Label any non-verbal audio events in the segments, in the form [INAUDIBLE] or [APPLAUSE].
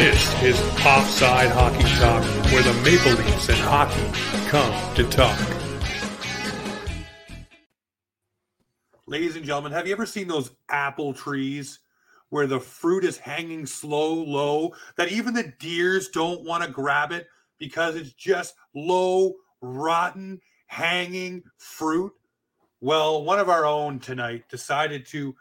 This is Offside Hockey Talk, where the Maple Leafs and hockey come to talk. Ladies and gentlemen, have you ever seen those apple trees where the fruit is hanging slow, low, that even the deers don't want to grab it because it's just low, rotten, hanging fruit? Well, one of our own tonight decided to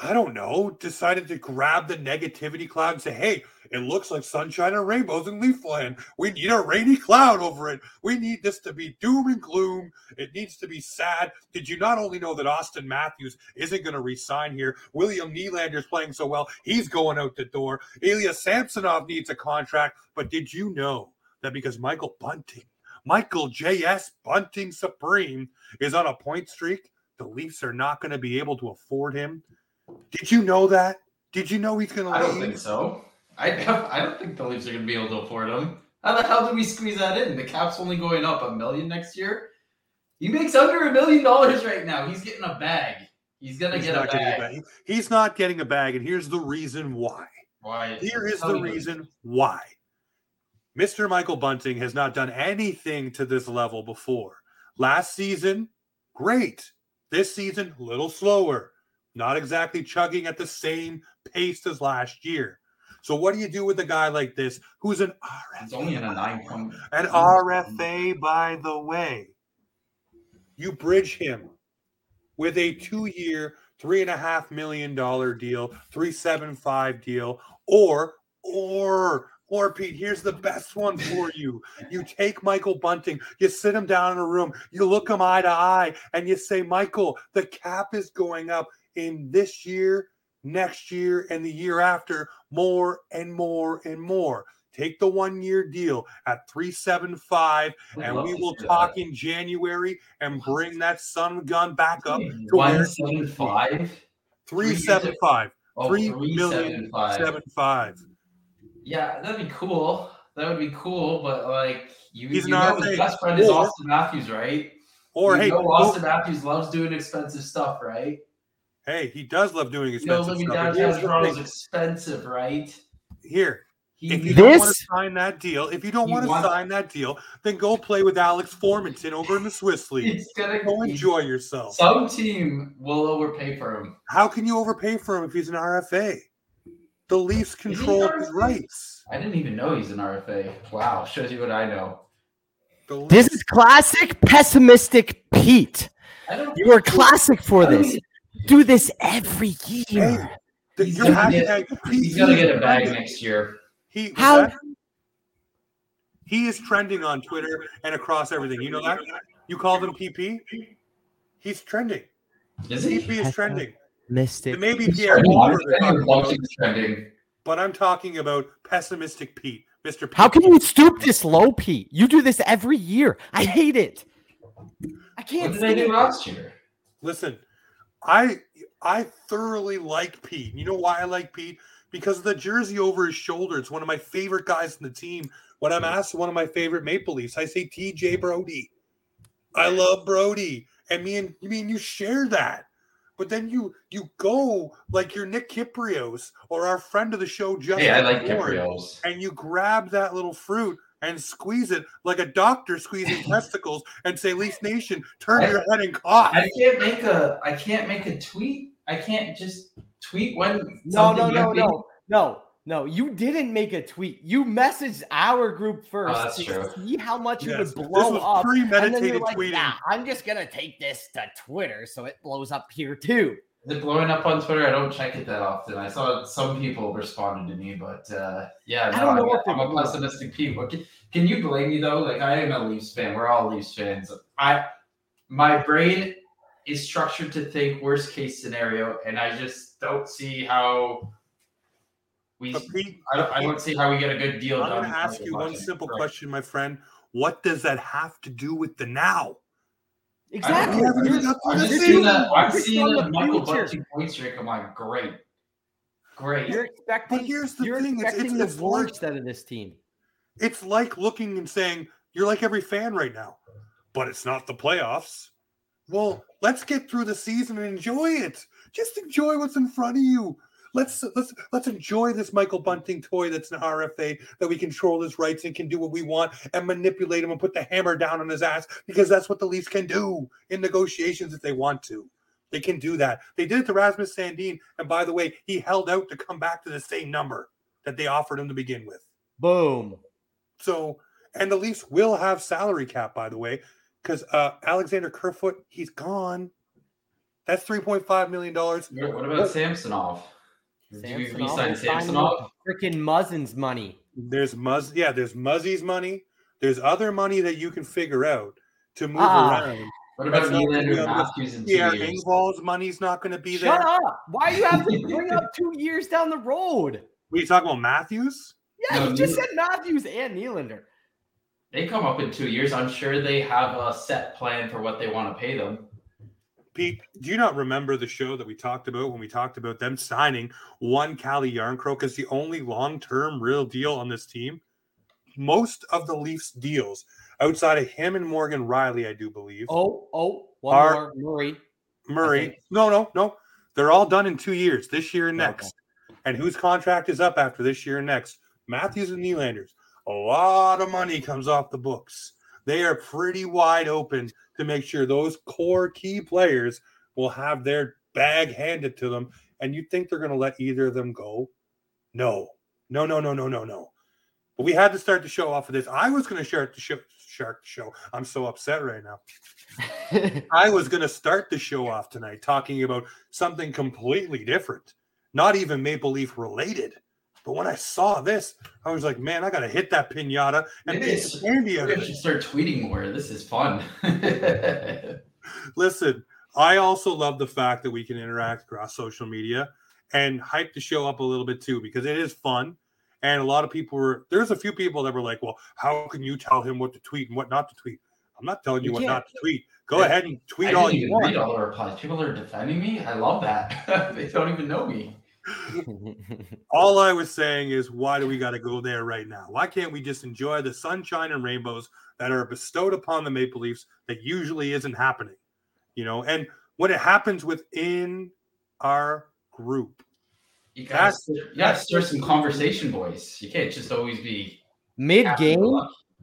I don't know, decided to grab the negativity cloud and say, hey, it looks like sunshine and rainbows in Leafland. We need a rainy cloud over it. We need this to be doom and gloom. It needs to be sad. Did you not only know that Auston Matthews isn't going to resign here? William Nylander's playing so well, he's going out the door. Ilya Samsonov needs a contract. But did you know that because Michael Bunting, Michael J.S. Bunting Supreme is on a point streak, the Leafs are not going to be able to afford him did you know that? Did you know he's going to I don't think so. I, I don't think the Leafs are going to be able to afford him. How the hell did we squeeze that in? The cap's only going up a million next year. He makes under a million dollars right now. He's getting a bag. He's gonna he's get a bag. a bag. He's not getting a bag, and here's the reason why. Why? Here is the reason why. Mr. Michael Bunting has not done anything to this level before. Last season, great. This season, a little slower not exactly chugging at the same pace as last year. So what do you do with a guy like this who's an RFA? He's only a nine. An RFA, by the way. You bridge him with a two-year, three and a half million dollar deal, three seven five deal, or or or Pete, here's the best one for you. You take Michael Bunting, you sit him down in a room, you look him eye to eye, and you say, Michael, the cap is going up in this year, next year, and the year after more and more and more. Take the one year deal at 375, and we will talk that. in January and bring that sun gun back up to 175. 375. Oh, 3 million 75. Yeah, that'd be cool. That would be cool, but like you, He's you know his best friend is Auston Matthews, right? Or you hey, know Auston Matthews loves doing expensive stuff, right? Hey, he does love doing expensive you know, living downtown Toronto is expensive, right? Here, he, if you this? don't want to sign that deal, if you don't want to sign that deal, then go play with Alex Formenton over in the Swiss [LAUGHS] League. Gonna, go enjoy yourself. Some team will overpay for him. How can you overpay for him if he's an RFA? The Leafs control his rights. I didn't even know he's an RFA. Wow, shows you what I know. This is classic pessimistic Pete. You are classic for this do this every year. Hey, he's, gonna get, he's gonna get a bag next year. He how he is trending on Twitter and across everything. You know that? You called him PP? He's trending. Is he? PP is trending. Mystic. Maybe Pierre trending. But I'm talking about pessimistic Pete, Mr. Pete. How can you stoop this low, Pete? You do this every year. I hate it. I can't. What did they do last year? Listen, I I thoroughly like Pete. You know why I like Pete? Because of the jersey over his shoulder. It's one of my favorite guys in the team. When I'm asked one of my favorite Maple Leafs, I say TJ Brodie. I love Brodie. And me and you mean you share that. But then you you go like you're Nick Kypreos or our friend of the show, Justin. Yeah, I like Kypreos. And you grab that little fruit and squeeze it like a doctor squeezing [LAUGHS] testicles and say, Leafs Nation, turn I, your head and cough. I can't make a I can't make a tweet. I can't just tweet when No, no, no, no, no. No, you didn't make a tweet. You messaged our group oh, first oh, to true. see how much yes. it would blow up. Premeditated and then you're like, tweeting. Nah, I'm just gonna take this to Twitter so it blows up here too. Is it blowing up on Twitter? I don't check it that often. I saw some people responded to me, but uh, yeah, no, I am a pessimistic people. Can, can you blame me though? Like I am a Leafs fan. We're all Leafs fans. I my brain is structured to think worst case scenario, and I just don't see how we. Pete, I, don't, I, don't, see how we get a good deal. Done. I'm going to ask you one simple right. question, my friend. What does that have to do with the now? Exactly. I'm seeing that. I'm seeing that Michael Bunting point streak. I'm like, great, great. You're expecting. But here's the you're thing: expecting it's, it's, the worst out of this team. It's like looking and saying you're like every fan right now, but it's not the playoffs. Well, let's get through the season and enjoy it. Just enjoy what's in front of you. Let's let's let's enjoy this Michael Bunting toy that's an RFA that we control his rights and can do what we want and manipulate him and put the hammer down on his ass because that's what the Leafs can do in negotiations if they want to. They can do that. They did it to Rasmus Sandin, and by the way, he held out to come back to the same number that they offered him to begin with. Boom. So, and the Leafs will have salary cap, by the way, because uh, Alexander Kerfoot, he's gone. That's three point five million dollars. What about Samsonov? Did we sign Samsonov? Freaking Muzzin's money. There's Muzz. Yeah, there's Muzzy's money. There's other money that you can figure out to move ah. around. What about Nylander Matthews in two yeah, years? Engvall's money's not going to be Shut there. Shut up! Why do you have to [LAUGHS] bring up two years down the road? We talk about Matthews? Yeah, no, you just said Matthews and Nylander. They come up in two years. I'm sure they have a set plan for what they want to pay them. Pete, do you not remember the show that we talked about when we talked about them signing one Calle Jarnkrok as the only long-term real deal on this team? Most of the Leafs deals outside of him and Morgan Rielly, I do believe. Oh, oh, one are, more Murray. Murray. No, no, no. They're all done in two years, this year and next. Okay. And whose contract is up after this year and next? Matthews and Nylanders. A lot of money comes off the books. They are pretty wide open to make sure those core key players will have their bag handed to them. And you think they're going to let either of them go? No, no, no, no, no, no, no. But we had to start the show off of this. I was going to start the show. Shark show. I'm so upset right now. [LAUGHS] I was going to start the show off tonight talking about something completely different, not even Maple Leaf related. But when I saw this, I was like, man, I got to hit that pinata and get the candy out of it. should start tweeting more. This is fun. [LAUGHS] Listen, I also love the fact that we can interact across social media and hype the show up a little bit too, because it is fun. And a lot of people were, there's a few people that were like, well, how can you tell him what to tweet and what not to tweet? I'm not telling you, you what not to tweet. Go I, ahead and tweet all you want. Read all the replies. People are defending me. I love that. [LAUGHS] they don't even know me. [LAUGHS] All I was saying is, why do we got to go there right now? Why can't we just enjoy the sunshine and rainbows that are bestowed upon the Maple Leafs that usually isn't happening? You know, and when it happens within our group, you gotta, you gotta stir some conversation, boys. You can't just always be mid game.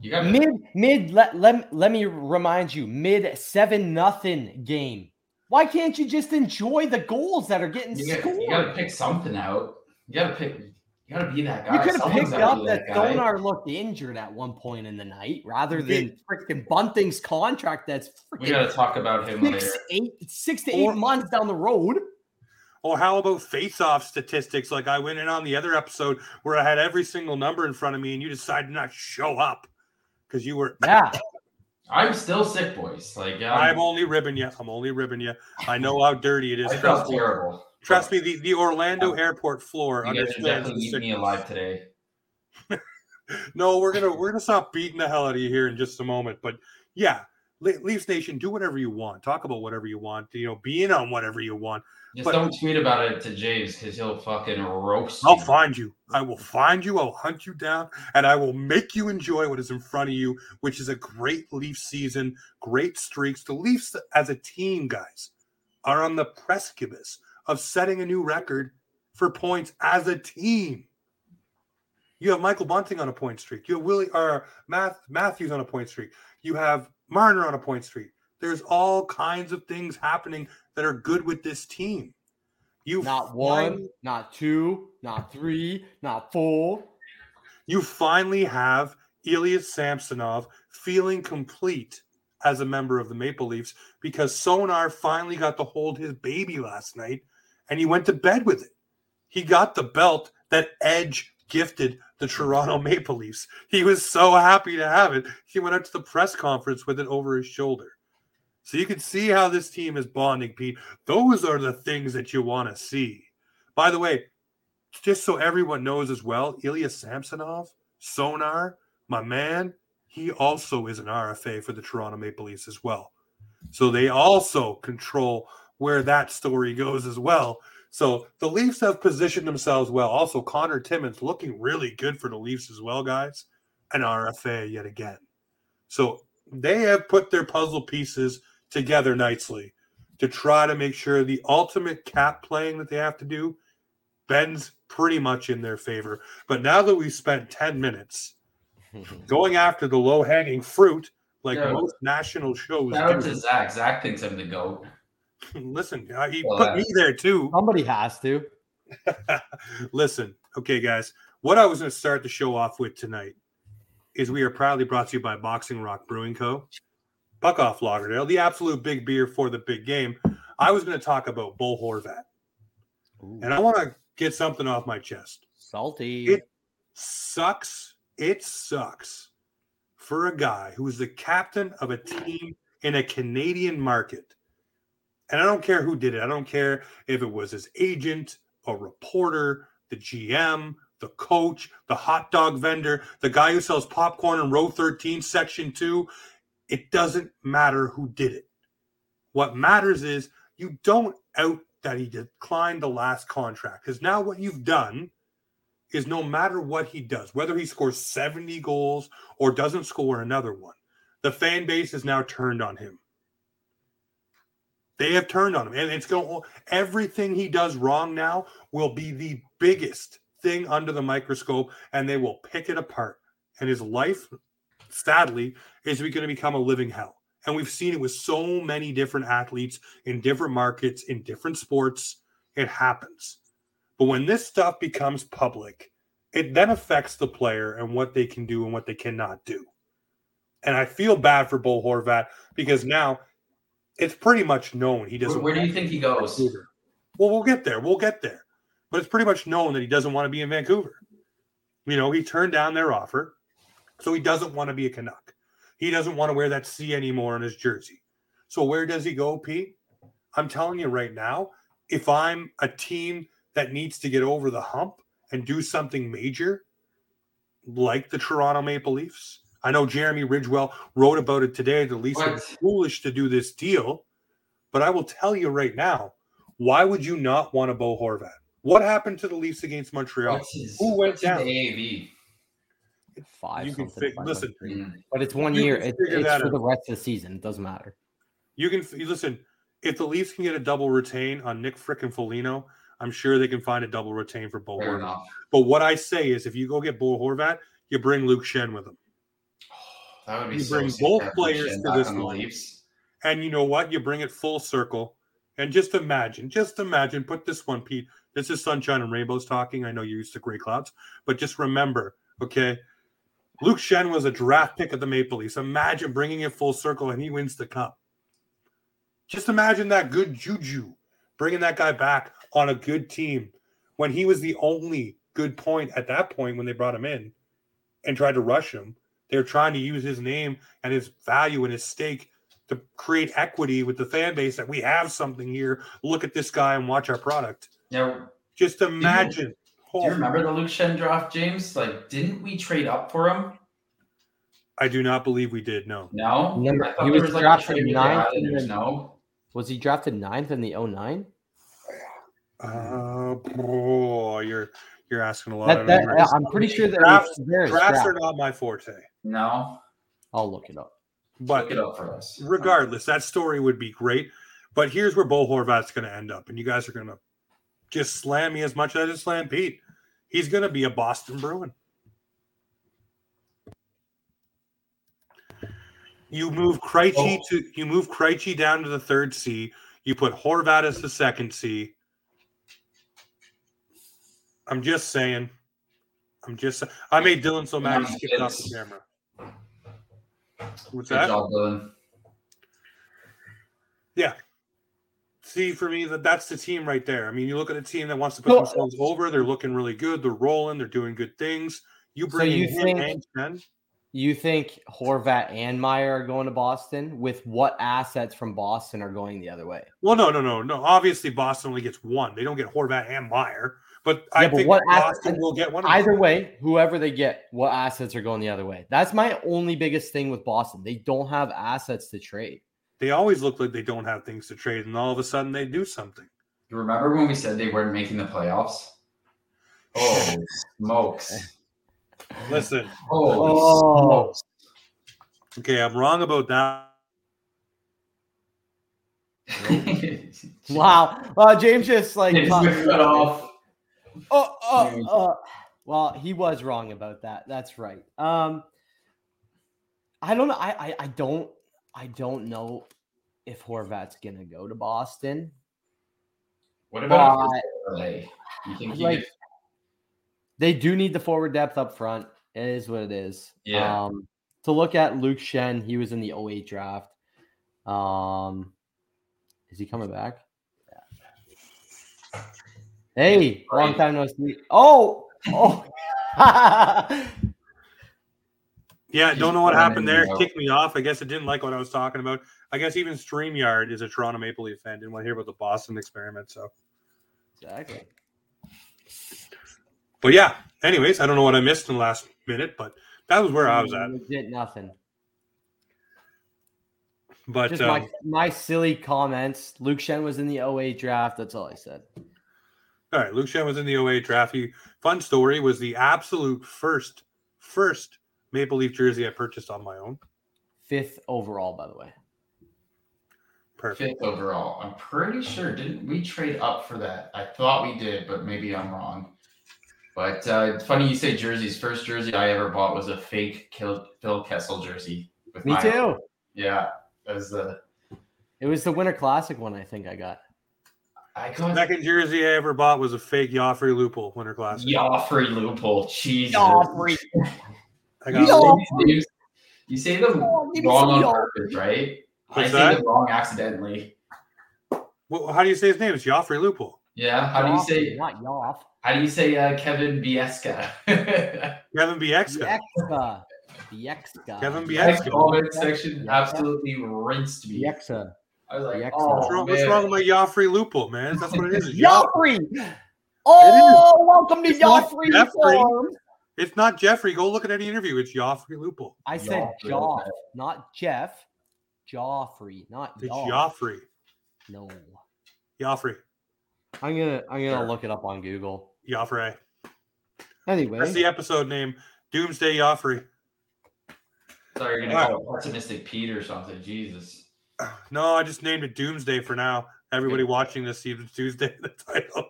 You got mid mid. Let, let let me remind you, mid seven nothing game why can't you just enjoy the goals that are getting you scored? you gotta pick something out. You gotta pick. You gotta be that guy. You could have picked up that, that Sonar looked injured at one point in the night, rather than freaking Bunting's contract. That's freaking. We gotta talk about him six, later. Eight, six to eight or, months down the road. Or how about face-off statistics? Like I went in on the other episode where I had every single number in front of me, and you decided not to show up because you were yeah [LAUGHS] I'm still sick, boys. Like I'm, I'm, only ribbing you. I'm only ribbing you. I know how dirty it is. [LAUGHS] I felt terrible. Trust me, the, the Orlando um, airport floor you guys definitely eat me alive today. [LAUGHS] no, we're gonna we're gonna stop beating the hell out of you here in just a moment. But yeah, Leafs Nation, do whatever you want. Talk about whatever you want. You know, be in on whatever you want. Just but, don't tweet about it to James because he'll fucking roast I'll find you. I will find you. I'll hunt you down, and I will make you enjoy what is in front of you, which is a great Leaf season, great streaks. The Leafs, as a team, guys, are on the precipice of setting a new record for points as a team. You have Michael Bunting on a point streak. You have Willie or Math, Matthews on a point streak. You have Marner on a point streak. There's all kinds of things happening that are good with this team. You not one, not two, not three, not four. You finally have Ilya Samsonov feeling complete as a member of the Maple Leafs because Sonar finally got to hold his baby last night and he went to bed with it. He got the belt that Edge gifted the Toronto [LAUGHS] Maple Leafs. He was so happy to have it. He went out to the press conference with it over his shoulder. So you can see how this team is bonding, Pete. Those are the things that you want to see. By the way, just so everyone knows as well, Ilya Samsonov, Sonar, my man, he also is an RFA for the Toronto Maple Leafs as well. So they also control where that story goes as well. So the Leafs have positioned themselves well. Also, Connor Timmins looking really good for the Leafs as well, guys. An RFA yet again. So they have put their puzzle pieces together nicely to try to make sure the ultimate cap playing that they have to do bends pretty much in their favor. But now that we've spent 10 minutes [LAUGHS] going after the low hanging fruit, like yeah. most national shows. Shout out to Zach. Zach thinks I'm the GOAT. [LAUGHS] Listen, uh, he well, put uh, me there too. [LAUGHS] Somebody has to. Listen, okay, guys. What I was going to start the show off with tonight is we are proudly brought to you by Boxing Rock Brewing Co. Buck off Lauderdale, the absolute big beer for the big game. I was going to talk about Bo Horvat. Ooh. And I want to get something off my chest. Salty. It sucks. It sucks for a guy who is the captain of a team in a Canadian market. And I don't care who did it. I don't care if it was his agent, a reporter, the GM, the coach, the hot dog vendor, the guy who sells popcorn in row 13, section 2. It doesn't matter who did it. What matters is you don't out that he declined the last contract. Because now what you've done is no matter what he does, whether he scores 70 goals or doesn't score another one, the fan base is now turned on him. They have turned on him. And it's going everything he does wrong now will be the biggest thing under the microscope and they will pick it apart. And his life, sadly, is going to become a living hell. And we've seen it with so many different athletes in different markets, in different sports. It happens. But when this stuff becomes public, it then affects the player and what they can do and what they cannot do. And I feel bad for Bo Horvat because now it's pretty much known he doesn't. Where, where do you think he goes? Vancouver. Well, we'll get there. We'll get there. But it's pretty much known that he doesn't want to be in Vancouver. You know, he turned down their offer, so he doesn't want to be a Canuck. He doesn't want to wear that C anymore on his jersey. So where does he go, Pete? I'm telling you right now, if I'm a team that needs to get over the hump and do something major, like the Toronto Maple Leafs, I know Jeremy Ridgewell wrote about it today. The Leafs are foolish to do this deal, but I will tell you right now, why would you not want a Bo Horvat? What happened to the Leafs against Montreal? His, Who went down? AAV? five. You can fi- listen, mm. but it's one year. It, it's for out. the rest of the season. It doesn't matter. You can listen. If the Leafs can get a double retain on Nick frickin' Foligno, I'm sure they can find a double retain for Bo Horvat. Enough. But what I say is, if you go get Bo Horvat, you bring Luke Schenn with him. That would be you so bring both players to this Leafs. And you know what? You bring it full circle. And just imagine, just imagine, put this one, Pete. This is sunshine and rainbows talking. I know you're used to gray clouds, but just remember, okay, Luke Schenn was a draft pick of the Maple Leafs. Imagine bringing it full circle and he wins the cup. Just imagine that good juju, bringing that guy back on a good team when he was the only good point at that point when they brought him in and tried to rush him. They're trying to use his name and his value and his stake to create equity with the fan base that we have something here. Look at this guy and watch our product. Yeah. Just imagine do you remember the Luke Schenn draft, James? Like, didn't we trade up for him? I do not believe we did. No. No. he was, was drafted like ninth. The, no. Was he drafted ninth in the 09? Uh, oh, you're you're asking a lot. That, that, I'm pretty sure that drafts, drafts draft. are not my forte. No. I'll look it up. But look it up for us. Regardless, that story would be great. But here's where Bo Horvat's going to end up, and you guys are going to just slam me as much as I just slam Pete. He's going to be a Boston Bruin. You move Krejci oh. to you move Krejci down to the third C. You put Horvat as the second C. I'm just saying. I'm just. I made Dylan so mad he skipped off the camera. What's Good that? Job, yeah, see for me that that's the team right there. I mean, you look at a team that wants to put well, themselves uh, over. They're looking really good. They're rolling. They're doing good things. You bring so you think, and You think Horvat and Meier are going to Boston? With what assets from Boston are going the other way? Well, no, no, no, no. Obviously, Boston only gets one. They don't get Horvat and Meier. But yeah, I but think what Boston assets, will get one. Either way, whoever they get, what assets are going the other way? That's my only biggest thing with Boston. They don't have assets to trade they always look like they don't have things to trade, and all of a sudden they do something. You remember when we said they weren't making the playoffs? Oh, [LAUGHS] smokes. Listen. Oh, smokes. Okay, I'm wrong about that. [LAUGHS] wow. Uh, James just like cut off. Oh, oh, oh. Well, he was wrong about that. That's right. Um, I don't know. I, I, I don't I don't know if Horvat's gonna go to Boston. What about LA? You think like, could... they do need the forward depth up front. It is what it is. Yeah. Um, to look at Luke Schenn, he was in the 08 draft. Um, is he coming back? Yeah. Hey, long time no see. Oh, oh. [LAUGHS] yeah, don't know what happened there. Kicked me off. I guess it didn't like what I was talking about. I guess even StreamYard is a Toronto Maple Leaf fan. Didn't want to hear about the Boston experiment. So exactly. But yeah. Anyways, I don't know what I missed in the last minute, but that was where I was at. Did nothing. But just um, my, my silly comments. Luke Schenn was in the OA draft. That's all I said. All right, Luke Schenn was in the 08 draft. He, fun story was the absolute first first Maple Leaf jersey I purchased on my own. Fifth overall, by the way. Perfect. Fifth overall. I'm pretty sure. Didn't we trade up for that? I thought we did, but maybe I'm wrong. But uh, it's funny you say jerseys. First jersey I ever bought was a fake Phil Kessel jersey. Me too. Own. Yeah, as the. It was the Winter Classic one. I think I got. I got second jersey I ever bought was a fake Joffrey Lupul Winter Classic. Joffrey Lupul, Jesus. Joffrey. I got Joffrey. You say them oh, wrong on purpose, right? What's I say that? them wrong accidentally. Well, how do you say his name? It's Joffrey Lupul. Yeah. How do you say? Not Yoff. How do you say uh, Kevin Bieksa? [LAUGHS] Kevin Bieksa. Bieksa. Bieksa. Kevin Bieksa. Comment section absolutely rinsed me. Bieksa. I was like, oh, what's, wrong, what's oh, wrong with my Joffrey Lupul, man? That's what it is. [LAUGHS] Joffrey. Oh, welcome to Joffrey. Jeffrey. It's not Jeffrey. Go look at any interview. It's Joffrey Lupul. I said Joff, not Jeff. Joffrey, not it's Joffrey. No. Joffrey. I'm gonna I'm gonna sure. look it up on Google. Joffrey. Anyway, that's the episode name. Doomsday Joffrey. Sorry, you're gonna call it pessimistic Pete or something. Jesus. [SIGHS] No, I just named it Doomsday for now. Everybody okay. watching this sees Tuesday [LAUGHS] the title.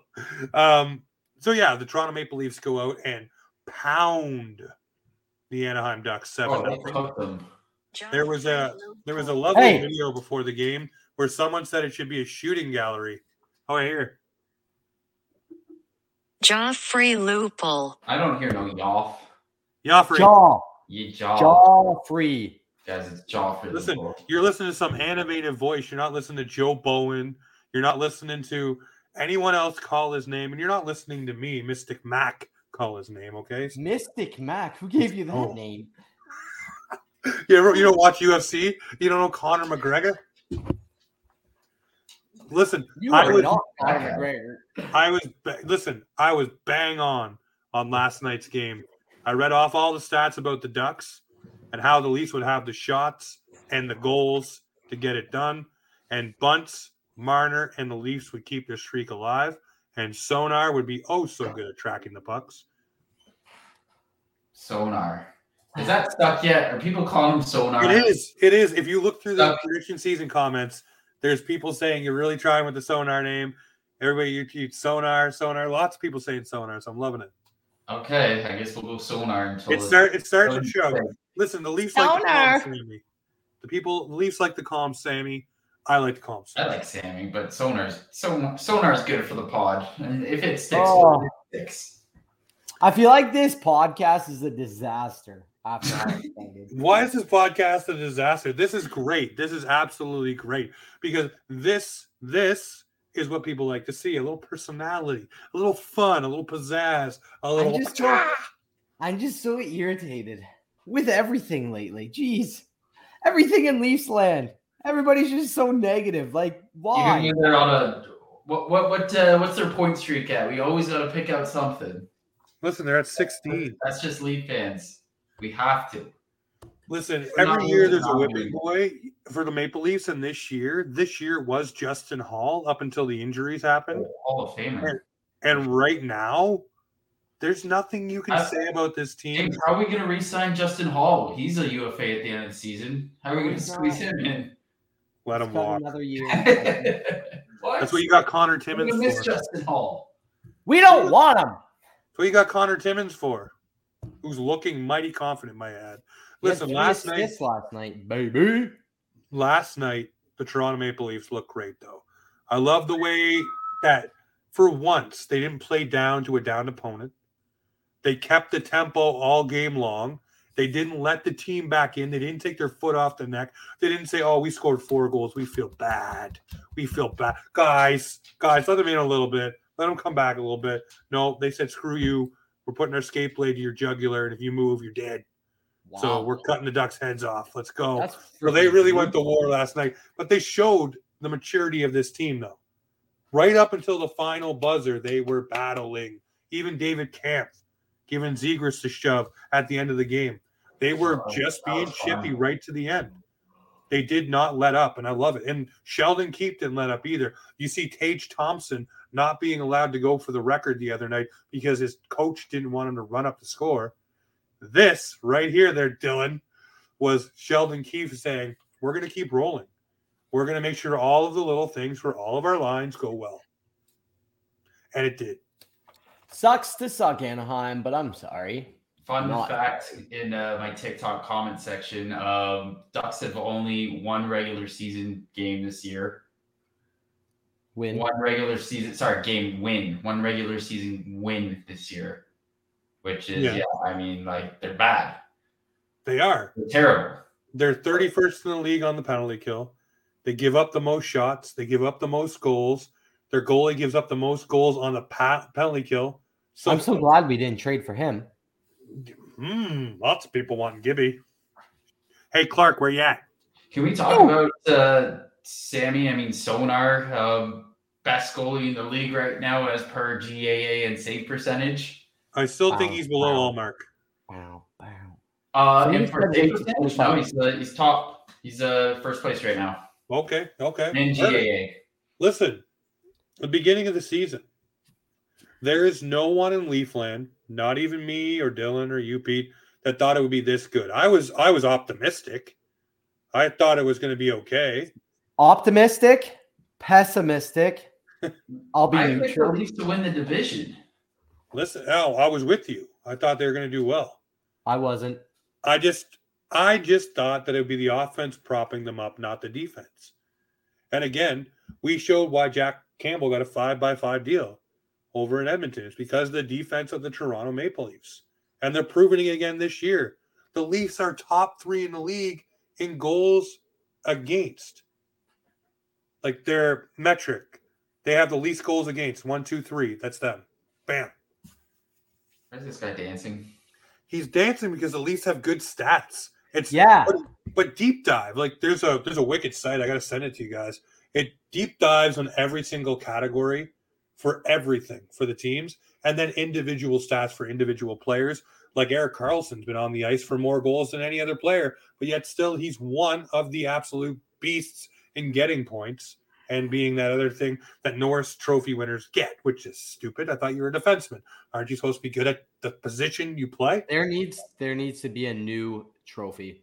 Um, so yeah, the Toronto Maple Leafs go out and pound the Anaheim Ducks seven. Oh, there was a there was a lovely hey. video before the game where someone said it should be a shooting gallery. Oh, I hear. Joffrey Lupul. I don't hear no Yoff. Joffrey. Jaw. Yeah, Jaw. Joffrey. Guys, it's Joffrey. Listen, Lupul. you're listening to some animated voice. You're not listening to Joe Bowen. You're not listening to anyone else call his name, and you're not listening to me, Mystic Mac, call his name. Okay. Mystic Mac. Who gave you that oh. name? [LAUGHS] you ever you don't watch UFC? You don't know Conor McGregor? Listen, you I was not Conor McGregor. I was listen. I was bang on on last night's game. I read off all the stats about the Ducks and how the Leafs would have the shots and the goals to get it done, and Bunts, Marner, and the Leafs would keep their streak alive, and Sonar would be oh so good at tracking the pucks. Sonar. Is that stuck yet? Are people calling him sonar? It is. It is. If you look through the prediction season comments, there's people saying you're really trying with the sonar name. Everybody, you, you sonar, sonar. Lots of people saying sonar, so I'm loving it. Okay, I guess we'll go sonar until it start. It starts to show. Listen, the Leafs sonar. like to call Sammy. The people, the Leafs like to call him Sammy. I like to call him. Sammy. I like Sammy, but sonar's sonar, sonar's good for the pod, and if it sticks, oh. it sticks. I feel like this podcast is a disaster [LAUGHS] Why is this podcast a disaster? This is great. This is absolutely great because this this is what people like to see a little personality, a little fun, a little pizzazz, a little. I'm just, [LAUGHS] ah! so, I'm just so irritated with everything lately. Jeez, everything in Leafs land. Everybody's just so negative. Like, why? Even they're on a what what what uh, what's their point streak at? We always got to pick out something. Listen, they're at 16. That's just Leaf fans. We have to. Listen, We're every year there's a whipping boy for the Maple Leafs, and this year, this year was Justin Holl up until the injuries happened. Hall of Famer. And, and right now, there's nothing you can I, say about this team. How are we going to re-sign Justin Holl? He's a UFA at the end of the season. How are we going to squeeze him in? Let him walk. Another year. what? [LAUGHS] That's what you got Connor Timmins for. Miss Justin Holl. We don't want him. That's what you got Connor Timmins for, who's looking mighty confident, my ad. Listen, last night, last night, baby. Last night, the Toronto Maple Leafs look great, though. I love the way that for once they didn't play down to a down opponent. They kept the tempo all game long. They didn't let the team back in. They didn't take their foot off the neck. They didn't say, "Oh, we scored four goals. We feel bad. We feel bad." Guys, guys, let them in a little bit. Let them come back a little bit. No, they said, "Screw you. We're putting our skate blade to your jugular, and if you move, you're dead." Wow. So we're cutting the Ducks' heads off. Let's go. So they really went to war last night, but they showed the maturity of this team, though. Right up until the final buzzer, they were battling. Even David Kampf giving Zegras a shove at the end of the game. They were just being chippy right to the end. They did not let up, and I love it. And Sheldon Keefe didn't let up either. You see Tage Thompson not being allowed to go for the record the other night because his coach didn't want him to run up the score. This right here, there, Dylan, was Sheldon Keefe saying, We're going to keep rolling. We're going to make sure all of the little things for all of our lines go well. And it did. Sucks to suck, Anaheim, but I'm sorry. Fun Not. fact in uh, my TikTok comment section um, Ducks have only one regular season game this year. Win. One regular season, sorry, game win. One regular season win this year which is yeah. yeah. I mean, like they're bad. They are they're terrible. They're 31st in the league on the penalty kill. They give up the most shots. They give up the most goals. Their goalie gives up the most goals on the pa- penalty kill. So I'm so glad we didn't trade for him. Hmm, lots of people want Gibby. Hey Clark, where you at? Can we talk about uh, Sammy? I mean, Sonar, um, best goalie in the league right now as per GAA and save percentage. I still think he's below all mark. Wow, wow. Uh, and for no, he's uh, he's top. He's uh first place right now. Okay, okay. In GAA. Listen, the beginning of the season, there is no one in Leafland, not even me or Dylan or you, Pete, that thought it would be this good. I was I was optimistic. I thought it was going to be okay. Optimistic, pessimistic. [LAUGHS] I'll be I neutral. Leafs to win the division. Listen, Al, I was with you. I thought they were going to do well. I wasn't. I just, I just thought that it would be the offense propping them up, not the defense. And again, we showed why Jack Campbell got a five by five deal over in Edmonton. It's because of the defense of the Toronto Maple Leafs, and they're proving it again this year. The Leafs are top three in the league in goals against. Like their metric, they have the least goals against one, two, three. That's them. Bam. Why is this guy dancing? He's dancing because the Leafs have good stats. It's yeah, but, but, deep dive like there's a there's a wicked site. I gotta send it to you guys. It deep dives on every single category for everything for the teams, and then individual stats for individual players. Like Erik Karlsson's been on the ice for more goals than any other player, but yet still he's one of the absolute beasts in getting points and being that other thing that Norris Trophy winners get, which is stupid. I thought you were a defenseman. Aren't you supposed to be good at the position you play? There needs there needs to be a new trophy.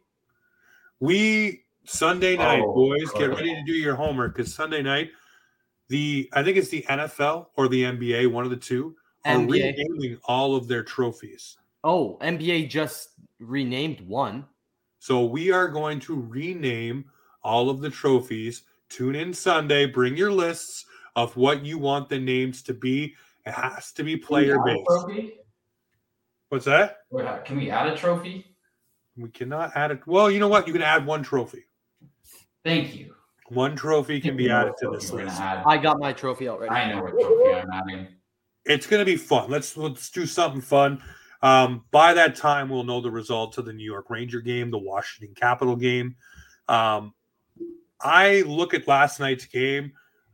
We Sunday oh, night, oh, boys, get ready to do your homework because Sunday night, the I think it's the NFL or the NBA, one of the two, are NBA. renaming all of their trophies. Oh, NBA just renamed one. So we are going to rename all of the trophies Tune in Sunday. Bring your lists of what you want the names to be. It has to be player based. What's that? Can we add a trophy? We cannot add it. Well, you know what? You can add one trophy. Thank you. One trophy can be added to this list. I got my trophy already. I know what trophy I'm adding. It's going to be fun. Let's let's do something fun. Um, by that time, we'll know the results of the New York Ranger game, the Washington Capital game. Um, I look at last night's game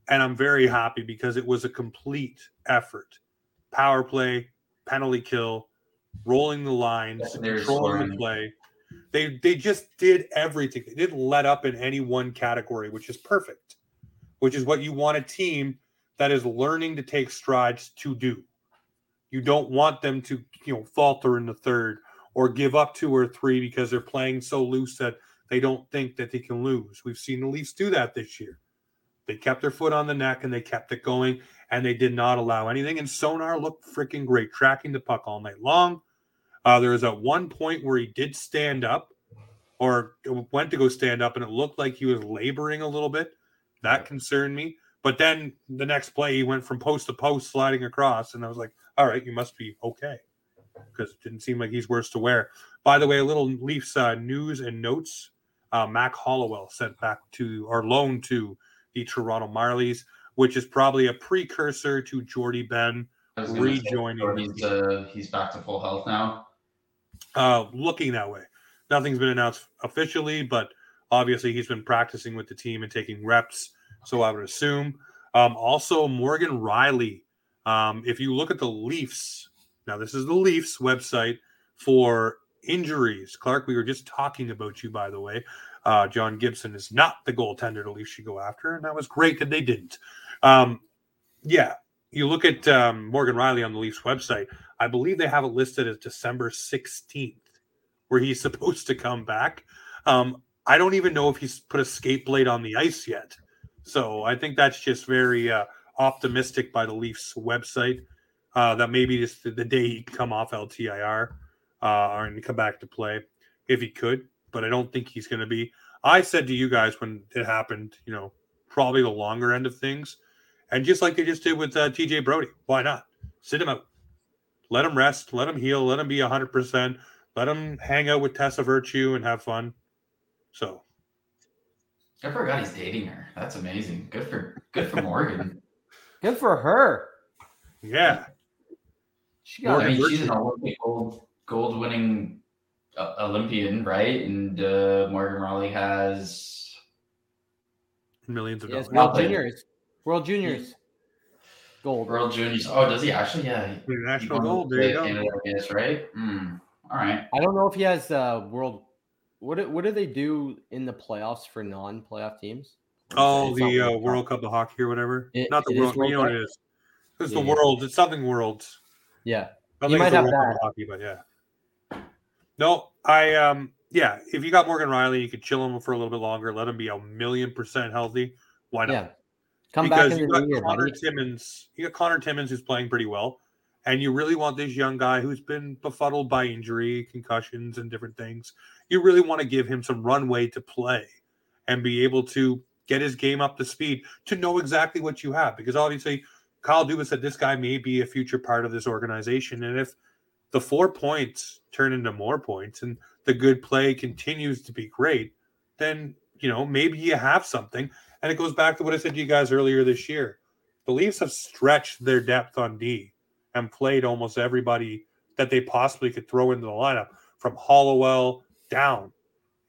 and I'm very happy because it was a complete effort. Power play, penalty kill, rolling the lines, controlling the play. They they just did everything. They didn't let up in any one category, which is perfect. Which is what you want a team that is learning to take strides to do. You don't want them to, you know, falter in the third or give up two or three because they're playing so loose that they don't think that they can lose. We've seen the Leafs do that this year. They kept their foot on the neck and they kept it going and they did not allow anything. And Sonar looked freaking great, tracking the puck all night long. Uh, there was at one point where he did stand up or went to go stand up and it looked like he was laboring a little bit. That concerned me. But then the next play, he went from post to post, sliding across, and I was like, "All right, you must be okay," because it didn't seem like he's worse to wear. By the way, a little Leafs uh, news and notes: uh, Mac Hollowell sent back to or loaned to the Toronto Marlies, which is probably a precursor to Jordie Benn rejoining. He's, uh, he's back to full health now. Uh, looking that way. Nothing's been announced officially, but obviously he's been practicing with the team and taking reps. So I would assume. Um, also, Morgan Rielly. Um, if you look at the Leafs, now this is the Leafs website for injuries. Clark, we were just talking about you, by the way. Uh, John Gibson is not the goaltender the Leafs should go after, and that was great that they didn't. Um, yeah, you look at um, Morgan Rielly on the Leafs website. I believe they have it listed as December 16th, where he's [LAUGHS] supposed to come back. Um, I don't even know if he's put a skate blade on the ice yet. So I think that's just very uh, optimistic by the Leafs website uh, that maybe just the, the day he come off LTIR uh, and come back to play if he could. But I don't think he's going to be. I said to you guys when it happened, you know, probably the longer end of things. And just like they just did with uh, TJ Brodie, why not? Sit him out. Let him rest. Let him heal. Let him be 100%. Let him hang out with Tessa Virtue and have fun. So. I forgot he's dating her. That's amazing. Good for good for Morgan. [LAUGHS] good for her. Yeah. She got. I mean, she's an Olympic gold gold winning uh, Olympian, right? And uh, Morgan Rielly has millions of dollars. World Juniors. World Juniors. Gold. World Juniors. Oh, does he actually? Yeah. National gold. There you go. Canada, I guess, right? Mm. All right. I don't know if he has uh, world. What do, what do they do in the playoffs for non-playoff teams? Oh, the uh, World Cup of Hockey or whatever. It, Not the World. You know what it is. It's yeah, the world. It's something worlds. Yeah. I you might have that. Hockey, but yeah. No, I um yeah. If you got Morgan Rielly, you could chill him for a little bit longer. Let him be a million percent healthy. Why not? Yeah. Come because back in you got year, Connor buddy. Timmins. You got Connor Timmins who's playing pretty well, and you really want this young guy who's been befuddled by injury, concussions, and different things. You really want to give him some runway to play and be able to get his game up to speed to know exactly what you have. Because obviously, Kyle Dubas said this guy may be a future part of this organization, and if the four points turn into more points and the good play continues to be great, then you know maybe you have something. And it goes back to what I said to you guys earlier this year. The Leafs have stretched their depth on D and played almost everybody that they possibly could throw into the lineup from Hollowell down.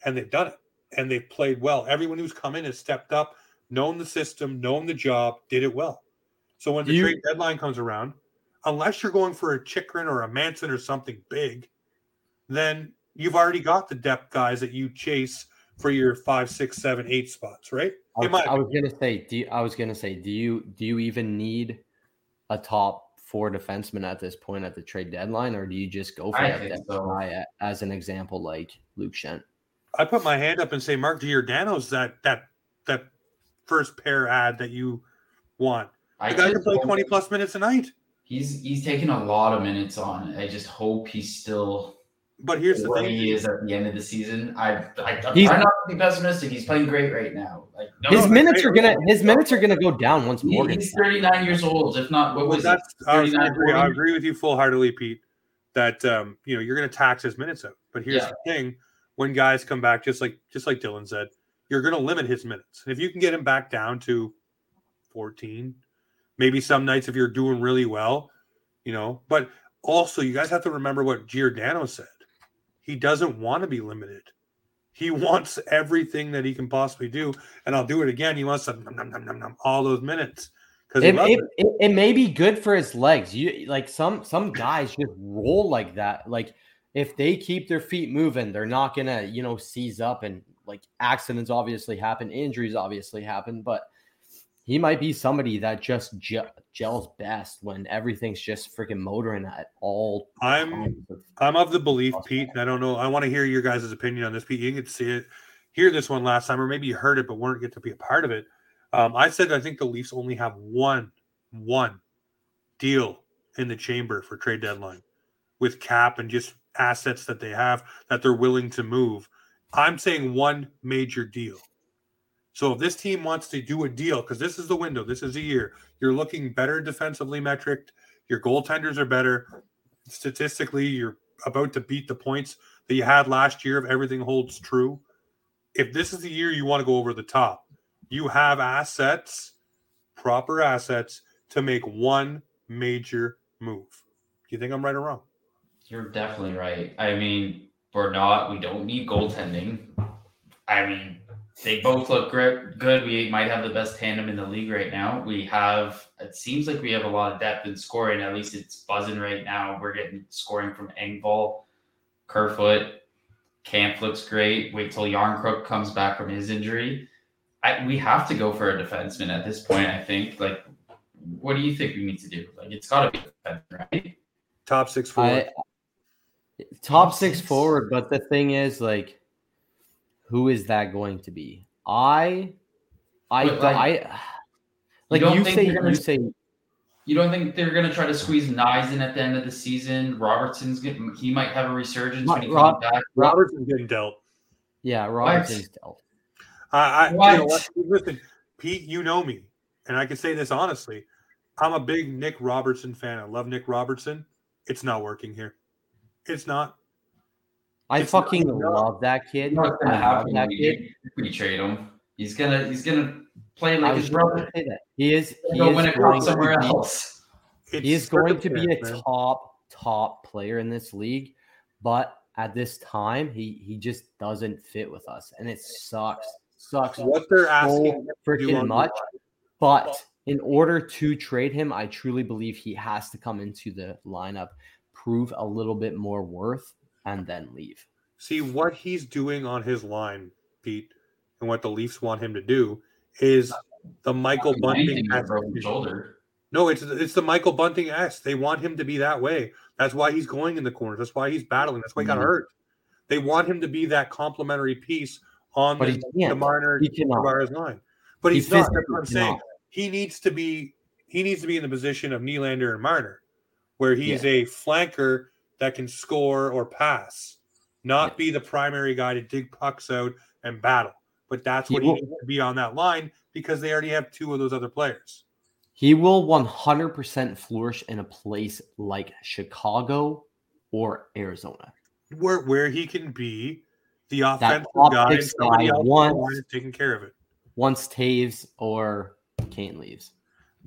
And they've done it. And they've played well. Everyone who's come in has stepped up, known the system, known the job, did it well. So when the you, trade deadline comes around, unless you're going for a Chychrun or a Manson or something big, then you've already got the depth guys that you chase for your five, six, seven, eight spots, right? I was, I was gonna say, do you, I was gonna say, do you do you even need a top four defenseman at this point at the trade deadline, or do you just go for that so. guy as an example, like Luke Schenn? I put my hand up and say, Mark Giordano's that that that first pair ad that you want. The I guy can play twenty plus minutes a night. He's he's taking a lot of minutes on. I just hope he's still but here's the thing: he is at the end of the season. I, I I'm not to be pessimistic. He's playing great right now. Like no, his minutes are gonna his minutes are gonna go down once more. He's 39 years old, if not. What was well, that's, I, agree, I agree with you full heartedly, Pete. That um, you know you're gonna tax his minutes out. But here's yeah. the thing: when guys come back, just like just like Dylan said, you're gonna limit his minutes. And if you can get him back down to 14, maybe some nights if you're doing really well, you know. But also, you guys have to remember what Giordano said he doesn't want to be limited. He wants everything that he can possibly do. And I'll do it again. He wants to nom, nom, nom, all those minutes. Because it, it, it. it, may be good for his legs. You like some some guys just roll like that. Like if they keep their feet moving, they're not gonna, you know, seize up and like accidents obviously happen, injuries obviously happen, but he might be somebody that just gels best when everything's just freaking motoring at all. I'm of I'm of the belief, Pete. I don't know. I want to hear your guys' opinion on this, Pete. You can get to see it, hear this one last time, or maybe you heard it but weren't get to be a part of it. Um, I said I think the Leafs only have one, one deal in the chamber for trade deadline with cap and just assets that they have that they're willing to move. I'm saying one major deal. So if this team wants to do a deal, because this is the window, this is a year, you're looking better defensively metric, your goaltenders are better. Statistically, you're about to beat the points that you had last year if everything holds true. If this is the year you want to go over the top, you have assets, proper assets to make one major move. Do you think I'm right or wrong? You're definitely right. I mean, we're not, we don't need goaltending. I mean, they both look great, good. We might have the best tandem in the league right now. We have, it seems like we have a lot of depth in scoring. At least it's buzzing right now. We're getting scoring from Engvall, Kerfoot, Kampf looks great. Wait till Jarnkrok comes back from his injury. I, we have to go for a defenseman at this point. I think. Like, what do you think we need to do? Like, it's got to be defense, right? Top six forward. I, top six forward, but the thing is, like, who is that going to be? I, I, like, I, like you, you say, gonna, you say. You don't think they're going to try to squeeze Knies in at the end of the season? Robertson's getting, he might have a resurgence when he Rob, comes back. Robertson's getting dealt. Yeah, Robertson's what? dealt. I, I you know listen, Pete, you know me, and I can say this honestly. I'm a big Nick Robertson fan. I love Nick Robertson. It's not working here. It's not. I it's fucking not, love that kid. What's gonna happen that kid. We trade him. He's gonna he's gonna play like his brother. Say that. He is. He go win a somewhere else. he is going to be a man. top top player in this league, but at this time, he he just doesn't fit with us, and it sucks. Sucks. What they're asking so freaking much, but in order to trade him, I truly believe he has to come into the lineup, prove a little bit more worth, and then leave. See what he's doing on his line, Pete, and what the Leafs want him to do is the Michael Bunting shoulder. No, it's it's the Michael Bunting S. They want him to be that way. That's why he's going in the corners. That's why he's battling. That's why he got mm-hmm. hurt. They want him to be that complementary piece on but the, the Marner Tavares line. But he's, he's not. That's what I'm saying. Not. He needs to be he needs to be in the position of Nylander and Marner, where he's yeah. a flanker that can score or pass, not yeah. be the primary guy to dig pucks out and battle. But that's what will, he needs to be on that line because they already have two of those other players. He will 100% flourish in a place like Chicago or Arizona. Where where he can be the offensive guy, guy once, taking care of it. Once Toews or Kane leaves.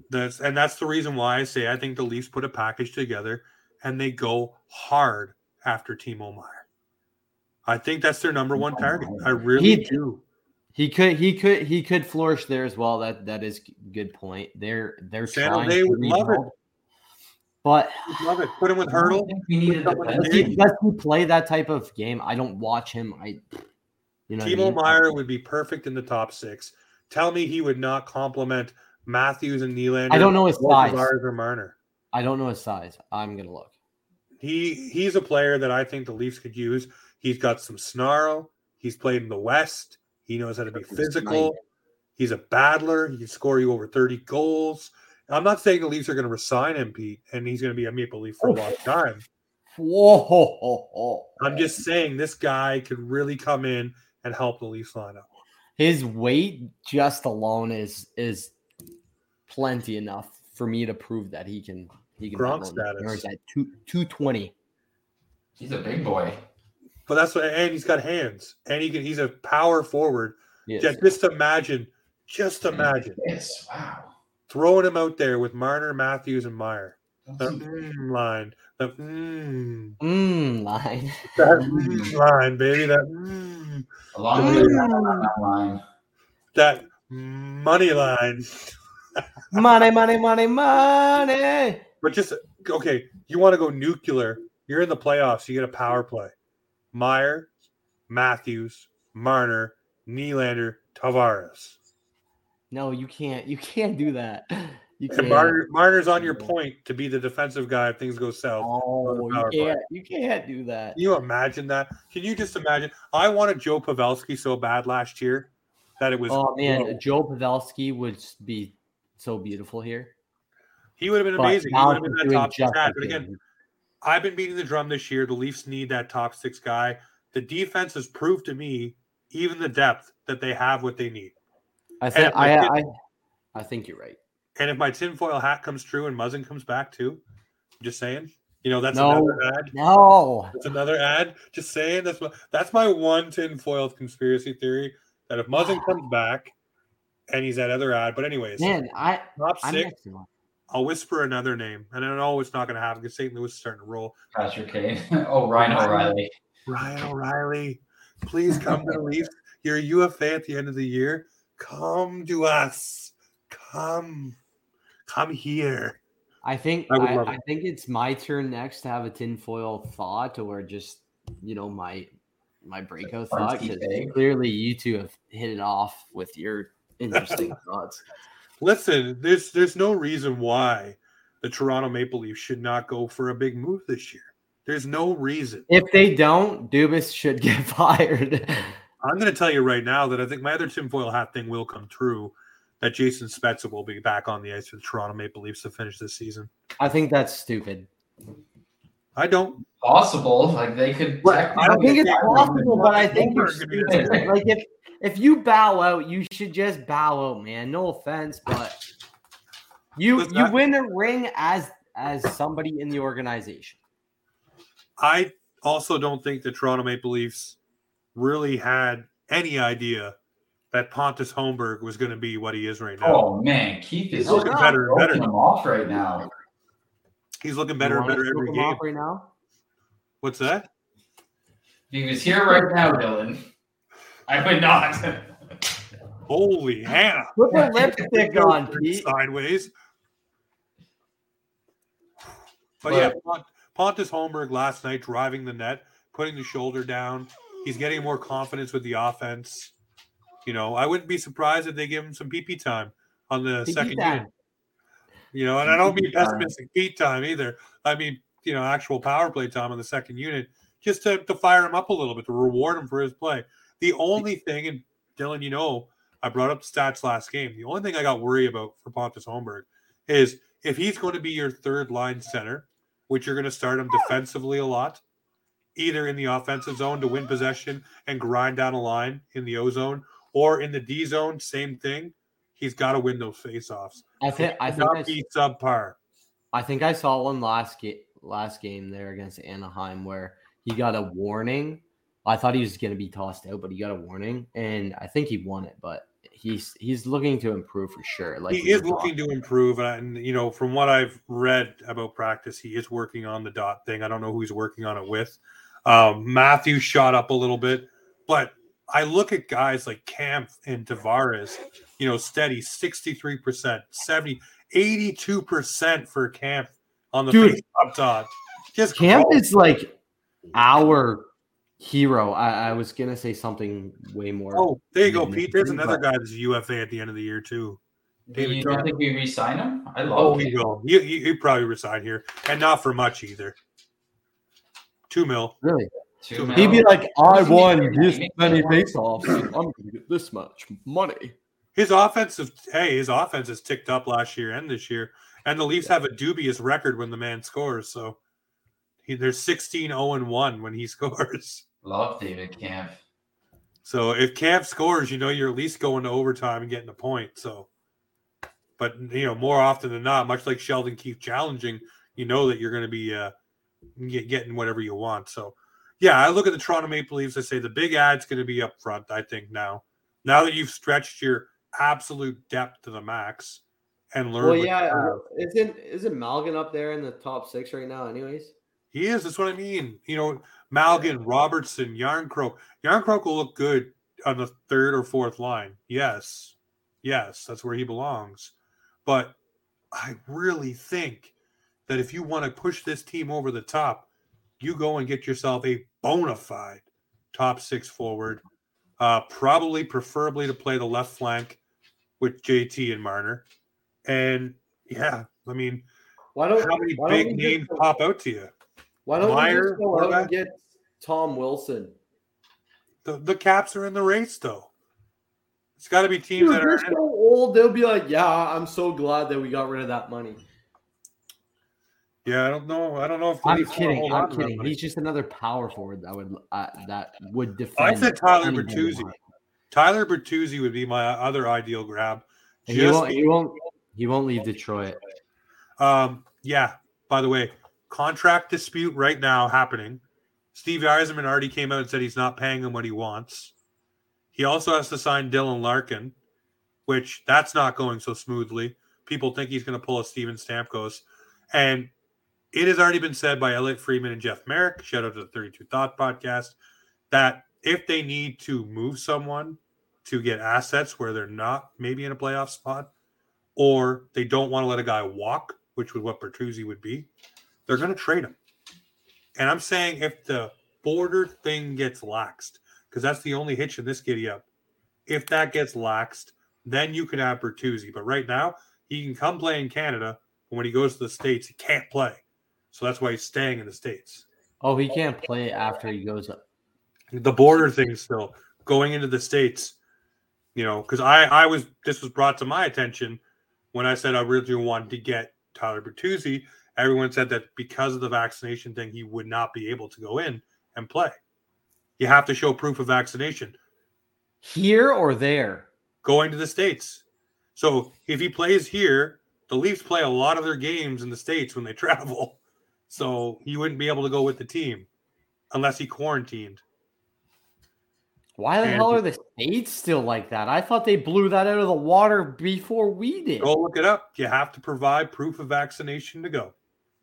That's and that's the reason why I say I think the Leafs put a package together and they go hard after Timo Meier. I think that's their number one target. I really he, do. He could he could he could flourish there as well. That that is good point. They're they're San trying Jose would love it. But love it. Put him with Hertl. Does he, does he play that type of game? I don't watch him. I, you know, Timo I mean? Meier would be perfect in the top six. Tell me he would not complement Matthews and Nylander. I don't know his size. Or Marner. I don't know his size. I'm gonna look. He he's a player that I think the Leafs could use. He's got some snarl. He's played in the West. He knows how to be physical. He's a battler. He can score you over 30 goals. I'm not saying the Leafs are going to resign him, Pete, and he's going to be a Maple Leaf for a oh. long time. Whoa! I'm just saying this guy could really come in and help the Leafs lineup. His weight just alone is is plenty enough for me to prove that he can he can Gronk status at two two twenty. He's a big boy. But that's what and he's got hands and he can he's a power forward. Yes. Yeah, just imagine, just imagine. Yes, wow throwing him out there with Marner, Matthews, and Meier. The mm line. The mm. Mm line. [LAUGHS] That mm line, baby. That mm. Along with that line. That money line. [LAUGHS] money, money, money, money. But just okay, you want to go nuclear. You're in the playoffs, you get a power play. Meier, Matthews, Marner, Nylander, Tavares. No, you can't. You can't do that. [LAUGHS] You can't. Marner, Marner's on your point to be the defensive guy if things go south. Oh, you can't. You can't do that. Can you imagine that? Can you just imagine? I wanted Joe Pavelski so bad last year. that it was. Oh man. Joe Pavelski would be so beautiful here. He would have been But amazing. He would have been that top six guy. But again. I've been beating the drum this year. The Leafs need that top six guy. The defense has proved to me, even the depth, that they have what they need. I think I, I I think you're right. And if my tinfoil hat comes true and Muzzin comes back too, just saying, you know, that's No. another ad. No, That's another ad. Just saying. That's my, that's my one tinfoil conspiracy theory that if Muzzin [SIGHS] comes back and he's that other ad. But anyways, man, I top I'm six. Mixing up. I'll whisper another name, and I know it's not going to happen because St. Louis is starting to roll. Patrick Kane. [LAUGHS] oh, Ryan O'Reilly. Ryan O'Reilly, please come to the [LAUGHS] Leafs. You're a UFA at the end of the year. Come to us. Come, come here. I think I I, I think it's my turn next to have a tinfoil thought or just you know my my breakout thought Funky clearly you two have hit it off with your interesting [LAUGHS] thoughts. Listen, there's there's no reason why the Toronto Maple Leafs should not go for a big move this year. There's no reason. If they don't, Dubas should get [LAUGHS] fired. I'm going to tell you right now that I think my other tinfoil hat thing will come true. That Jason Spezza will be back on the ice for the Toronto Maple Leafs to finish this season. I think that's stupid. I don't. Possible. Like they could. Right. I think it's possible, but I think you're Gonna be the stupid. Like if if you bow out, you should just bow out, man. No offense, but you Listen, you I- win a ring as as somebody in the organization. I also don't think the Toronto Maple Leafs really had any idea that Pontus Holmberg was going to be what he is right now. Oh man, Keefe is He's looking better and better. broken him off right now. He's looking better and better every game. off right now. What's that? If he was here right now, Dylan, I would not. Holy Hannah! Put the lipstick on, Pete. sideways. But yeah, Pont- Pontus Holmberg last night driving the net, putting the shoulder down. He's getting more confidence with the offense. You know, I wouldn't be surprised if they give him some PP time on the PP second time. unit. You know, and I don't mean PP time. pessimistic Pete time either. I mean, you know, actual power play time on the second unit, just to, to fire him up a little bit, to reward him for his play. The only thing, and Dylan, you know, I brought up stats last game. The only thing I got worried about for Pontus Holmberg is if he's going to be your third line center, which you're going to start him defensively a lot, either in the offensive zone to win possession and grind down a line in the O zone, or in the D zone, same thing. He's got to win those faceoffs. I think I think I, be subpar. I think I saw one last game last game there against Anaheim where he got a warning. I thought he was going to be tossed out, but he got a warning, and I think he won it. But he's he's looking to improve for sure. Like he is looking to improve, and you know, from what I've read about practice, he is working on the dot thing. I don't know who he's working on it with. Um, Matthew shot up a little bit, but I look at guys like Kampf and Tavares, you know, steady 63%, 70, 82% for Kampf on the Dude. face up dot. Just Camp crawl. is like our hero. I, I was gonna say something way more. Oh, there you go, Pete. There's but- another guy that's a UFA at the end of the year too. David you don't think we re-sign him? I oh, love. Oh, him. he will. He, he, he probably resign here, and not for much either. Two mil. really? Two mil. He'd be like, I won this many face-offs. I'm gonna get this much money. His offensive, hey, his offense has ticked up last year and this year, and the Leafs have a dubious record when the man scores. So he, they're 16 0 and 1 when he [LAUGHS] scores. Love David Kampf. So if Kampf scores, you know you're at least going to overtime and getting a point. So, but you know more often than not, much like Sheldon Keefe challenging, you know that you're going to be uh, get, getting whatever you want. So, yeah, I look at the Toronto Maple Leafs. I say the big ad's going to be up front. I think now, now that you've stretched your absolute depth to the max and learned. Well, yeah, have. isn't isn't Malgin up there in the top six right now? Anyways, He is. That's what I mean. You know, Malgin, Robertson, Jarnkrok. Jarnkrok will look good on the third or fourth line. Yes. Yes, that's where he belongs. But I really think that if you want to push this team over the top, you go and get yourself a bona fide top six forward. Uh, probably, preferably to play the left flank with JT and Marner. And yeah, I mean, why don't how many big names pop out to you? Why don't we Meier, just go out and get Tom Wilson? The, the Caps are in the race, though. It's got to be teams Dude, that they're are. so old. They'll be like, "Yeah, I'm so glad that we got rid of that money." Yeah, I don't know. I don't know if I'm kidding. hold I'm kidding. He's just another power forward that would uh, that would defend. I said Tyler. Bertuzzi. Tyler Bertuzzi would be my other ideal grab. And he won't. He won't. He won't leave Detroit. Um, yeah. By the way, contract dispute right now happening. Steve Yzerman already came out and said he's not paying him what he wants. He also has to sign Dylan Larkin, which that's not going so smoothly. People think he's going to pull a Steven Stamkos, and it has already been said by Elliotte Friedman and Jeff Marek. Shout out to the Thirty Two Thought podcast that if they need to move someone to get assets where they're not maybe in a playoff spot, or they don't want to let a guy walk, which would what Bertuzzi would be, they're going to trade him. And I'm saying if the border thing gets laxed, because that's the only hitch in this giddy up, if that gets laxed, then you can have Bertuzzi. But right now, he can come play in Canada, but when he goes to the States, he can't play. So that's why he's staying in the States. Oh, he can't play after he goes up. The border thing still going into the States, you know, because I, I was this was brought to my attention when I said I really wanted to get Tyler Bertuzzi. Everyone said that because of the vaccination thing, he would not be able to go in and play. You have to show proof of vaccination Here or there? going to the States. So if he plays here, the Leafs play a lot of their games in the States when they [LAUGHS] travel. So he wouldn't be able to go with the team unless he quarantined. Why the And- hell are the states still like that? I thought they blew that out of the water before we did. Go look it up. You have to provide proof of vaccination to go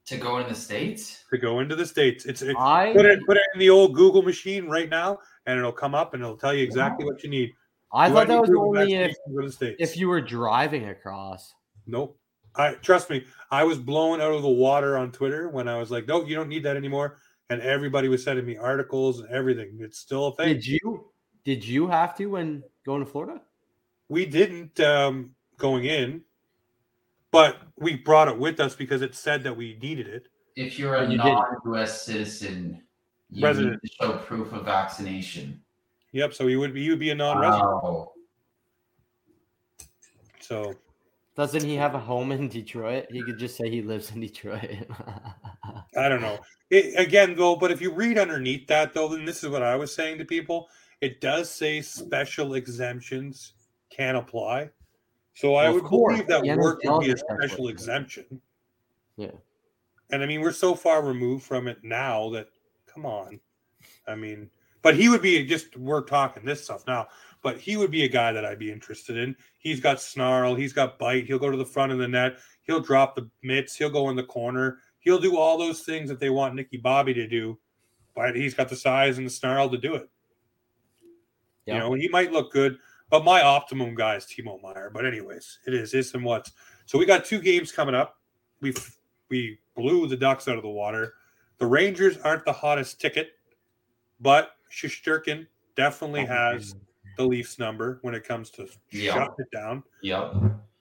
To go in the states? to go into the states. It's it, I put it put it in the old Google machine right now, and it'll come up and it'll tell you exactly what you need. I Do thought need that was only if to to the states? if you were driving across. Nope. I trust me. I was blown out of the water on Twitter when I was like, "No, you don't need that anymore." And everybody was sending me articles and everything. It's still a thing. Did you did you have to when going to Florida? we didn't um, going in, but we brought it with us because it said that we needed it. If you're a You non-US citizen, you Resident. need to show proof of vaccination. Yep. So he would be. He would be a non-resident. Wow. So Doesn't he have a home in Detroit? He could just say he lives in Detroit. [LAUGHS] I don't know. It, again, though, but if you read underneath that, though, then this is what I was saying to people. It does say special exemptions can apply. So I would course, believe that work would be a special special exemption. exemption. Yeah. And I mean, we're so far removed from it now that, come on. I mean, but he would be just, we're talking this stuff now, but he would be a guy that I'd be interested in. He's got snarl, he's got bite, he'll go to the front of the net, he'll drop the mitts, he'll go in the corner, he'll do all those things that they want Nicky Bobby to do, but he's got the size and the snarl to do it. Yeah. You know, he might look good, but my optimum guy is Timo Meier. But anyways, it is is and what's. So we got two games coming up. We we blew the Ducks out of the water. The Rangers aren't the hottest ticket, but Shesterkin definitely has the Leafs number when it comes to Yeah. shutting it down. Yep.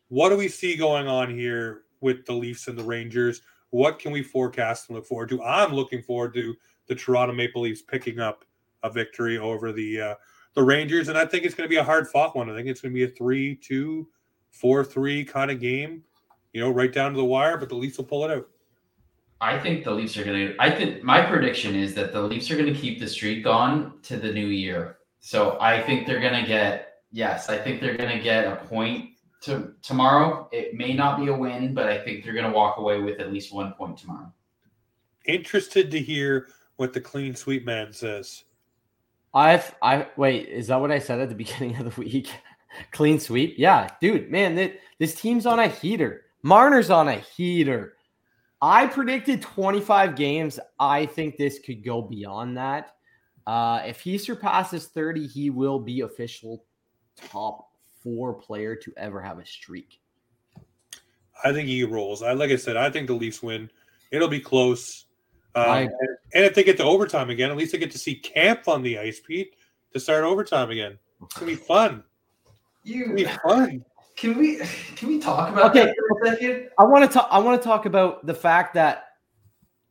What do we see going on here with the Leafs and the Rangers? What can we forecast and look forward to? I'm looking forward to the Toronto Maple Leafs picking up a victory over the uh, the Rangers, and I think it's going to be a hard fought one. I think it's going to be a 3 2, 4 3 kind of game, you know, right down to the wire, but the Leafs will pull it out. I think the Leafs are going to. I think my prediction is that the Leafs are going to keep the streak on to the new year. So I think they're going to get. Yes, I think they're going to get a point to tomorrow. It may not be a win, but I think they're going to walk away with at least one point tomorrow. Interested to hear what the clean sweep man says. I've I wait, is that what I said at the [LAUGHS] beginning of the week? Clean sweep? Yeah, dude, man, that this team's on a heater. Marner's on a heater. I predicted 25 games. I think this could go beyond that. Uh, if he surpasses 30, he will be official top four player to ever have a streak. I think he rolls. I like I said, I think the Leafs win. It'll be close. Um, I- and, and if they get to overtime again, at least they get to see Kampf on the ice, Pete, to start overtime again. It's gonna be fun. You gonna be fun. can we can we talk about Okay. that for a second? I want to talk. I want to talk about the fact that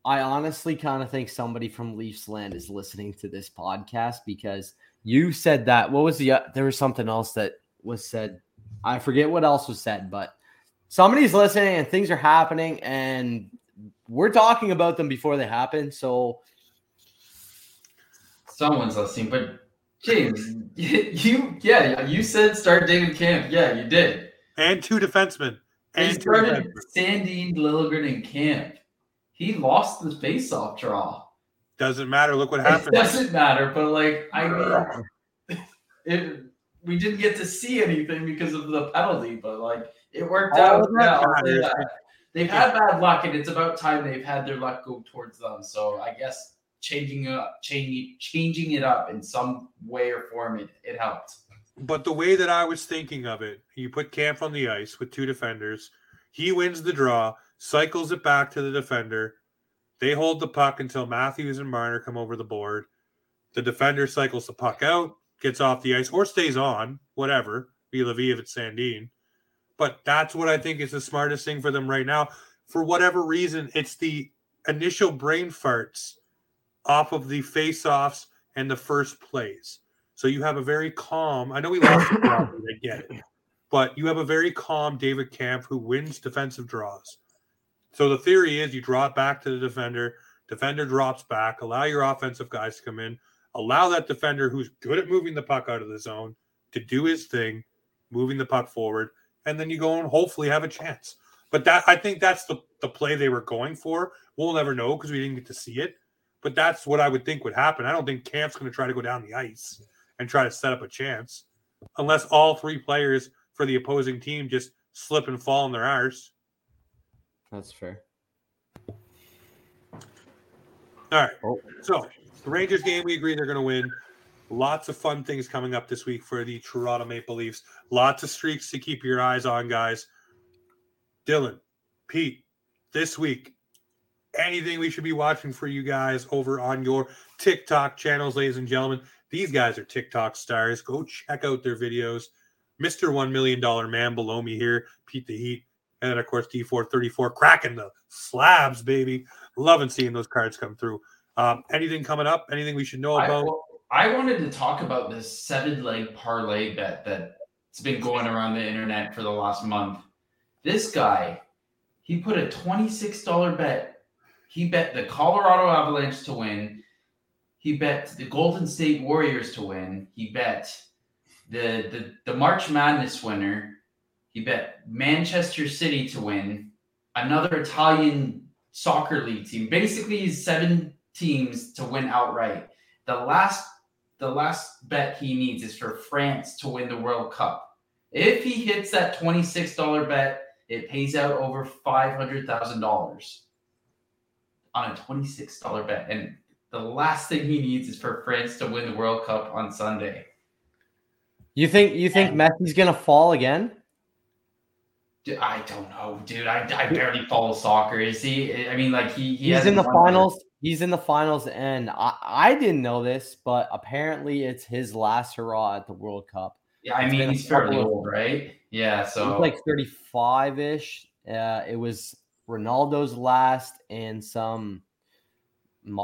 I honestly kind of think somebody from Leafs Land is listening to this podcast because you said that. What was the? Uh, there was something else that was said. I forget what else was said, but somebody's listening and things are happening and we're talking about them before they happen. So someone's listening, but James, you yeah, you said start David Kampf. Yeah, you did. And two defensemen. And he started Sandin, Liljegren, and Kampf. He lost the face-off draw. Doesn't matter. Look what happened. It doesn't matter, but like I mean, [LAUGHS] it, we didn't get to see anything because of the penalty, but like it worked out. Yeah, they've had bad luck, and it's about time they've had their luck go towards them. So I guess changing it up, changing changing it up in some way or form, it, it helped. But the way that I was thinking of it, you put Kampf on the ice with two defenders. He wins the draw, cycles it back to the defender. They hold the puck until Matthews and Marner come over the board. The defender cycles the puck out, gets off the ice, or stays on, whatever, be Levy if it's Sandin. But that's what I think is the smartest thing for them right now. For whatever reason, it's the initial brain farts off of the face-offs and the first plays. So you have a very calm. I know we lost the but you have a very calm David Kampf who wins defensive draws. So the theory is you draw it back to the defender. Defender drops back. Allow your offensive guys to come in. Allow that defender who's good at moving the puck out of the zone to do his thing, moving the puck forward, and then you go and hopefully have a chance. But that I think that's the the play they were going for. We'll never know because we didn't get to see it. But that's what I would think would happen. I don't think Kampf's going to try to go down the ice and try to set up a chance unless all three players for the opposing team just slip and fall in their arse. That's fair. All right. Oh. So the Rangers game, we agree they're going to win. Lots of fun things coming up this week for the Toronto Maple Leafs. Lots of streaks to keep your eyes on, guys. Dylan, Pete, this week, anything we should be watching for you guys over on your TikTok channels, ladies and gentlemen. These guys are TikTok stars. Go check out their videos. Mr. $1 million man below me here, Pete the Heat. And then, of course, D434 cracking the slabs, baby. Loving seeing those cards come through. Um, anything coming up? Anything we should know about? I, I wanted to talk about this seven leg parlay bet that's been going around the internet for the last month. This guy, he put a $26 bet he bet the Colorado Avalanche to win. He bet the Golden State Warriors to win. He bet the the, the March Madness winner. He bet Manchester City to win. Another Italian soccer league team. Basically, seven teams to win outright. The last the last bet he needs is for France to win the World Cup. If he hits that $26 bet, it pays out over $500,000 on a $26 bet. And the last thing he needs is for France to win the World Cup on Sunday. You think you think and, Messi's gonna fall again? I don't know, dude. I, I barely follow soccer. Is he? I mean, like he, he he's in the finals. He's in the finals, and I, I didn't know this, but apparently it's his last hurrah at the World Cup. Yeah, I mean he's fairly old, right? Yeah, so like thirty five ish. Uh, it was Ronaldo's last and some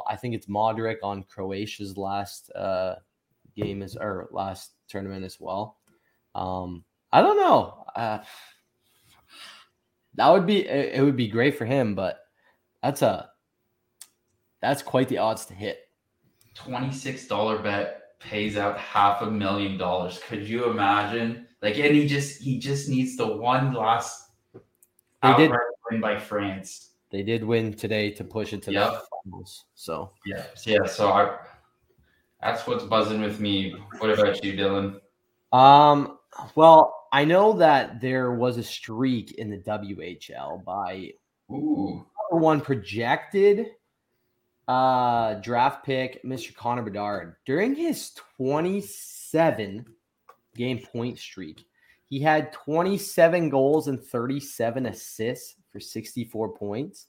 I think it's Modric on Croatia's last uh, game is or last tournament as well. Um, I don't know. Uh, that would be it, it would be great for him, but that's a that's quite the odds to hit. Twenty six dollar bet pays out half a million dollars. Could you imagine? Like, and he just he just needs the one last. They did win by France. They did win today to push it to yep. the finals. So yeah, yeah. So I, that's what's buzzing with me. What about you, Dylan? Um. Well, I know that there was a streak in the WHL by Ooh. one projected uh draft pick, Mr. Connor Bedard. During his 27 game point streak, he had 27 goals and 37 assists for 64 points.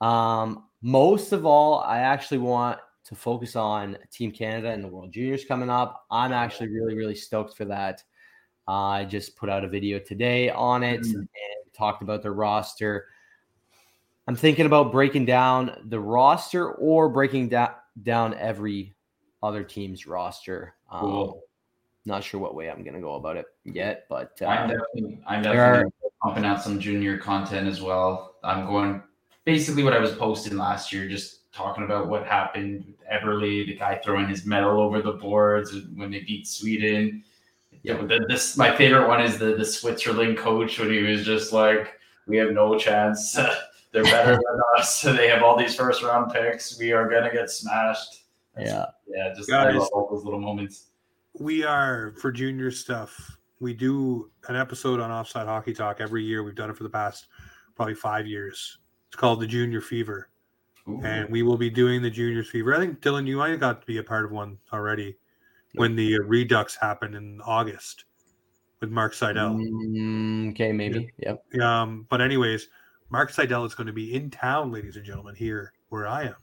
Um, most of all, I actually want to focus on Team Canada and the World Juniors coming up. I'm actually really, really stoked for that. Uh, I just put out a video today on it mm-hmm. and talked about the roster. I'm thinking about breaking down the roster or breaking da- down every other team's roster. Um, cool. not sure what way I'm gonna go about it yet, but uh, I'm definitely I'm definitely are... pumping out some junior content as well. I'm going basically what I was posting last year, just talking about what happened with Everly, the guy throwing his medal over the boards when they beat Sweden. Yeah, the, this my favorite one is the the Switzerland coach when he was just like, "We have no chance. [LAUGHS] They're better than us. [LAUGHS] They have all these first round picks. We are gonna get smashed." That's, yeah, yeah. Just Guys, I love all those little moments we are for junior stuff. We do an episode on Offside Hockey Talk every year. We've done it for the past probably five years. It's called the Junior Fever, Ooh. and we will be doing the Juniors Fever. I think Dylan, you might have got to be a part of one already when the Redux happened in August with Mark Seidel. Mm, okay, maybe. Yep. Um, but anyways, Mark Seidel is going to be in town, ladies and gentlemen, here where I am.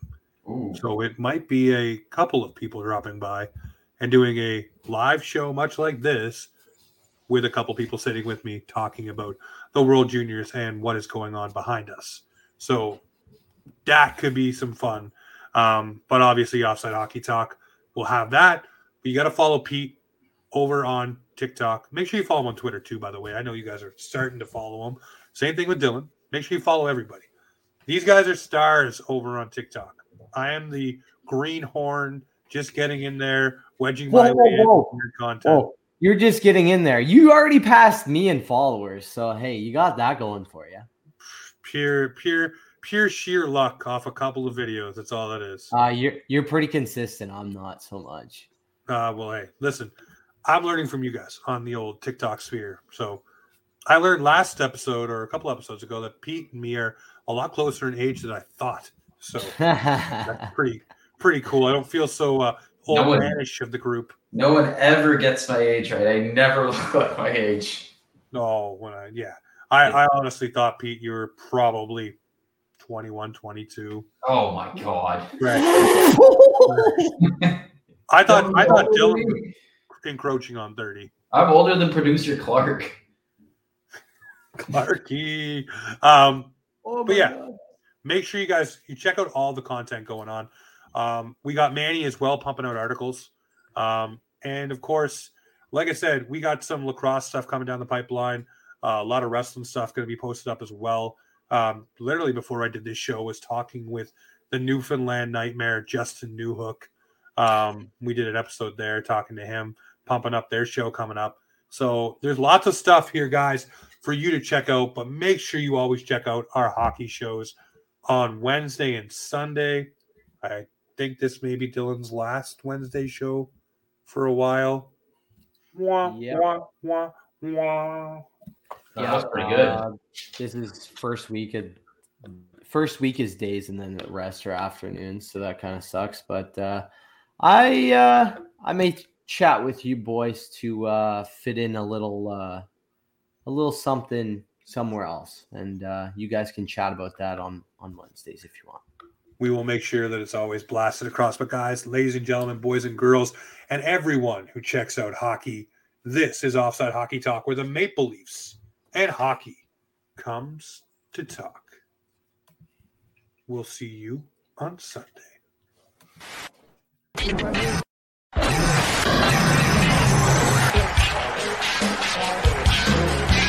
Ooh. So it might be a couple of people dropping by and doing a live show much like this with a couple people sitting with me talking about the World Juniors and what is going on behind us. So that could be some fun. Um, but obviously, Offside Hockey Talk will have that. But you got to follow Pete over on TikTok. Make sure you follow him on Twitter too, by the way. I know you guys are starting to follow him. Same thing with Dylan. Make sure you follow everybody. These guys are stars over on TikTok. I am the greenhorn just getting in there, wedging whoa, my whoa, way whoa. content. Whoa. You're just getting in there. You already passed me in followers, so hey, you got that going for you. Pure, pure, pure sheer luck off a couple of videos. That's all that is. Uh, you're you're pretty consistent. I'm not so much. Uh, well, hey, listen, I'm learning from you guys on the old TikTok sphere. So I learned last episode or a couple episodes ago that Pete and me are a lot closer in age than I thought. So [LAUGHS] that's pretty pretty cool. I don't feel so uh, old no manish of the group. No one ever gets my age right. I never [LAUGHS] look like my age. No, when I yeah. I, I honestly thought Pete you were probably 21, 22. Oh my god. Right. [LAUGHS] I thought I thought Dylan was encroaching on 30. I'm older than producer Clark. Clarky. Um oh but yeah, god. make sure you guys you check out all the content going on. Um, we got Manny as well pumping out articles. Um, and of course, like I said, we got some lacrosse stuff coming down the pipeline. Uh, a lot of wrestling stuff going to be posted up as well. Um, literally before I did this show, was talking with the Newfoundland Nightmare, Justin Newhook. Um, we did an episode there talking to him, pumping up their show coming up. So there's lots of stuff here, guys, for you to check out. But make sure you always check out our hockey shows on Wednesday and Sunday. I think this may be Dylan's last Wednesday show for a while. Wah, yep. wah, wah, wah. Yeah, that's pretty good. Uh, this is first week of first week is days and then the rest are afternoons, so that kind of sucks. But uh, I uh, I may chat with you boys to uh, fit in a little uh, a little something somewhere else, and uh, you guys can chat about that on on Wednesdays if you want. We will make sure that it's always blasted across. But, guys, ladies and gentlemen, boys and girls, and everyone who checks out hockey, this is Offside Hockey Talk, where the Maple Leafs and hockey comes to talk. We'll see you on Sunday.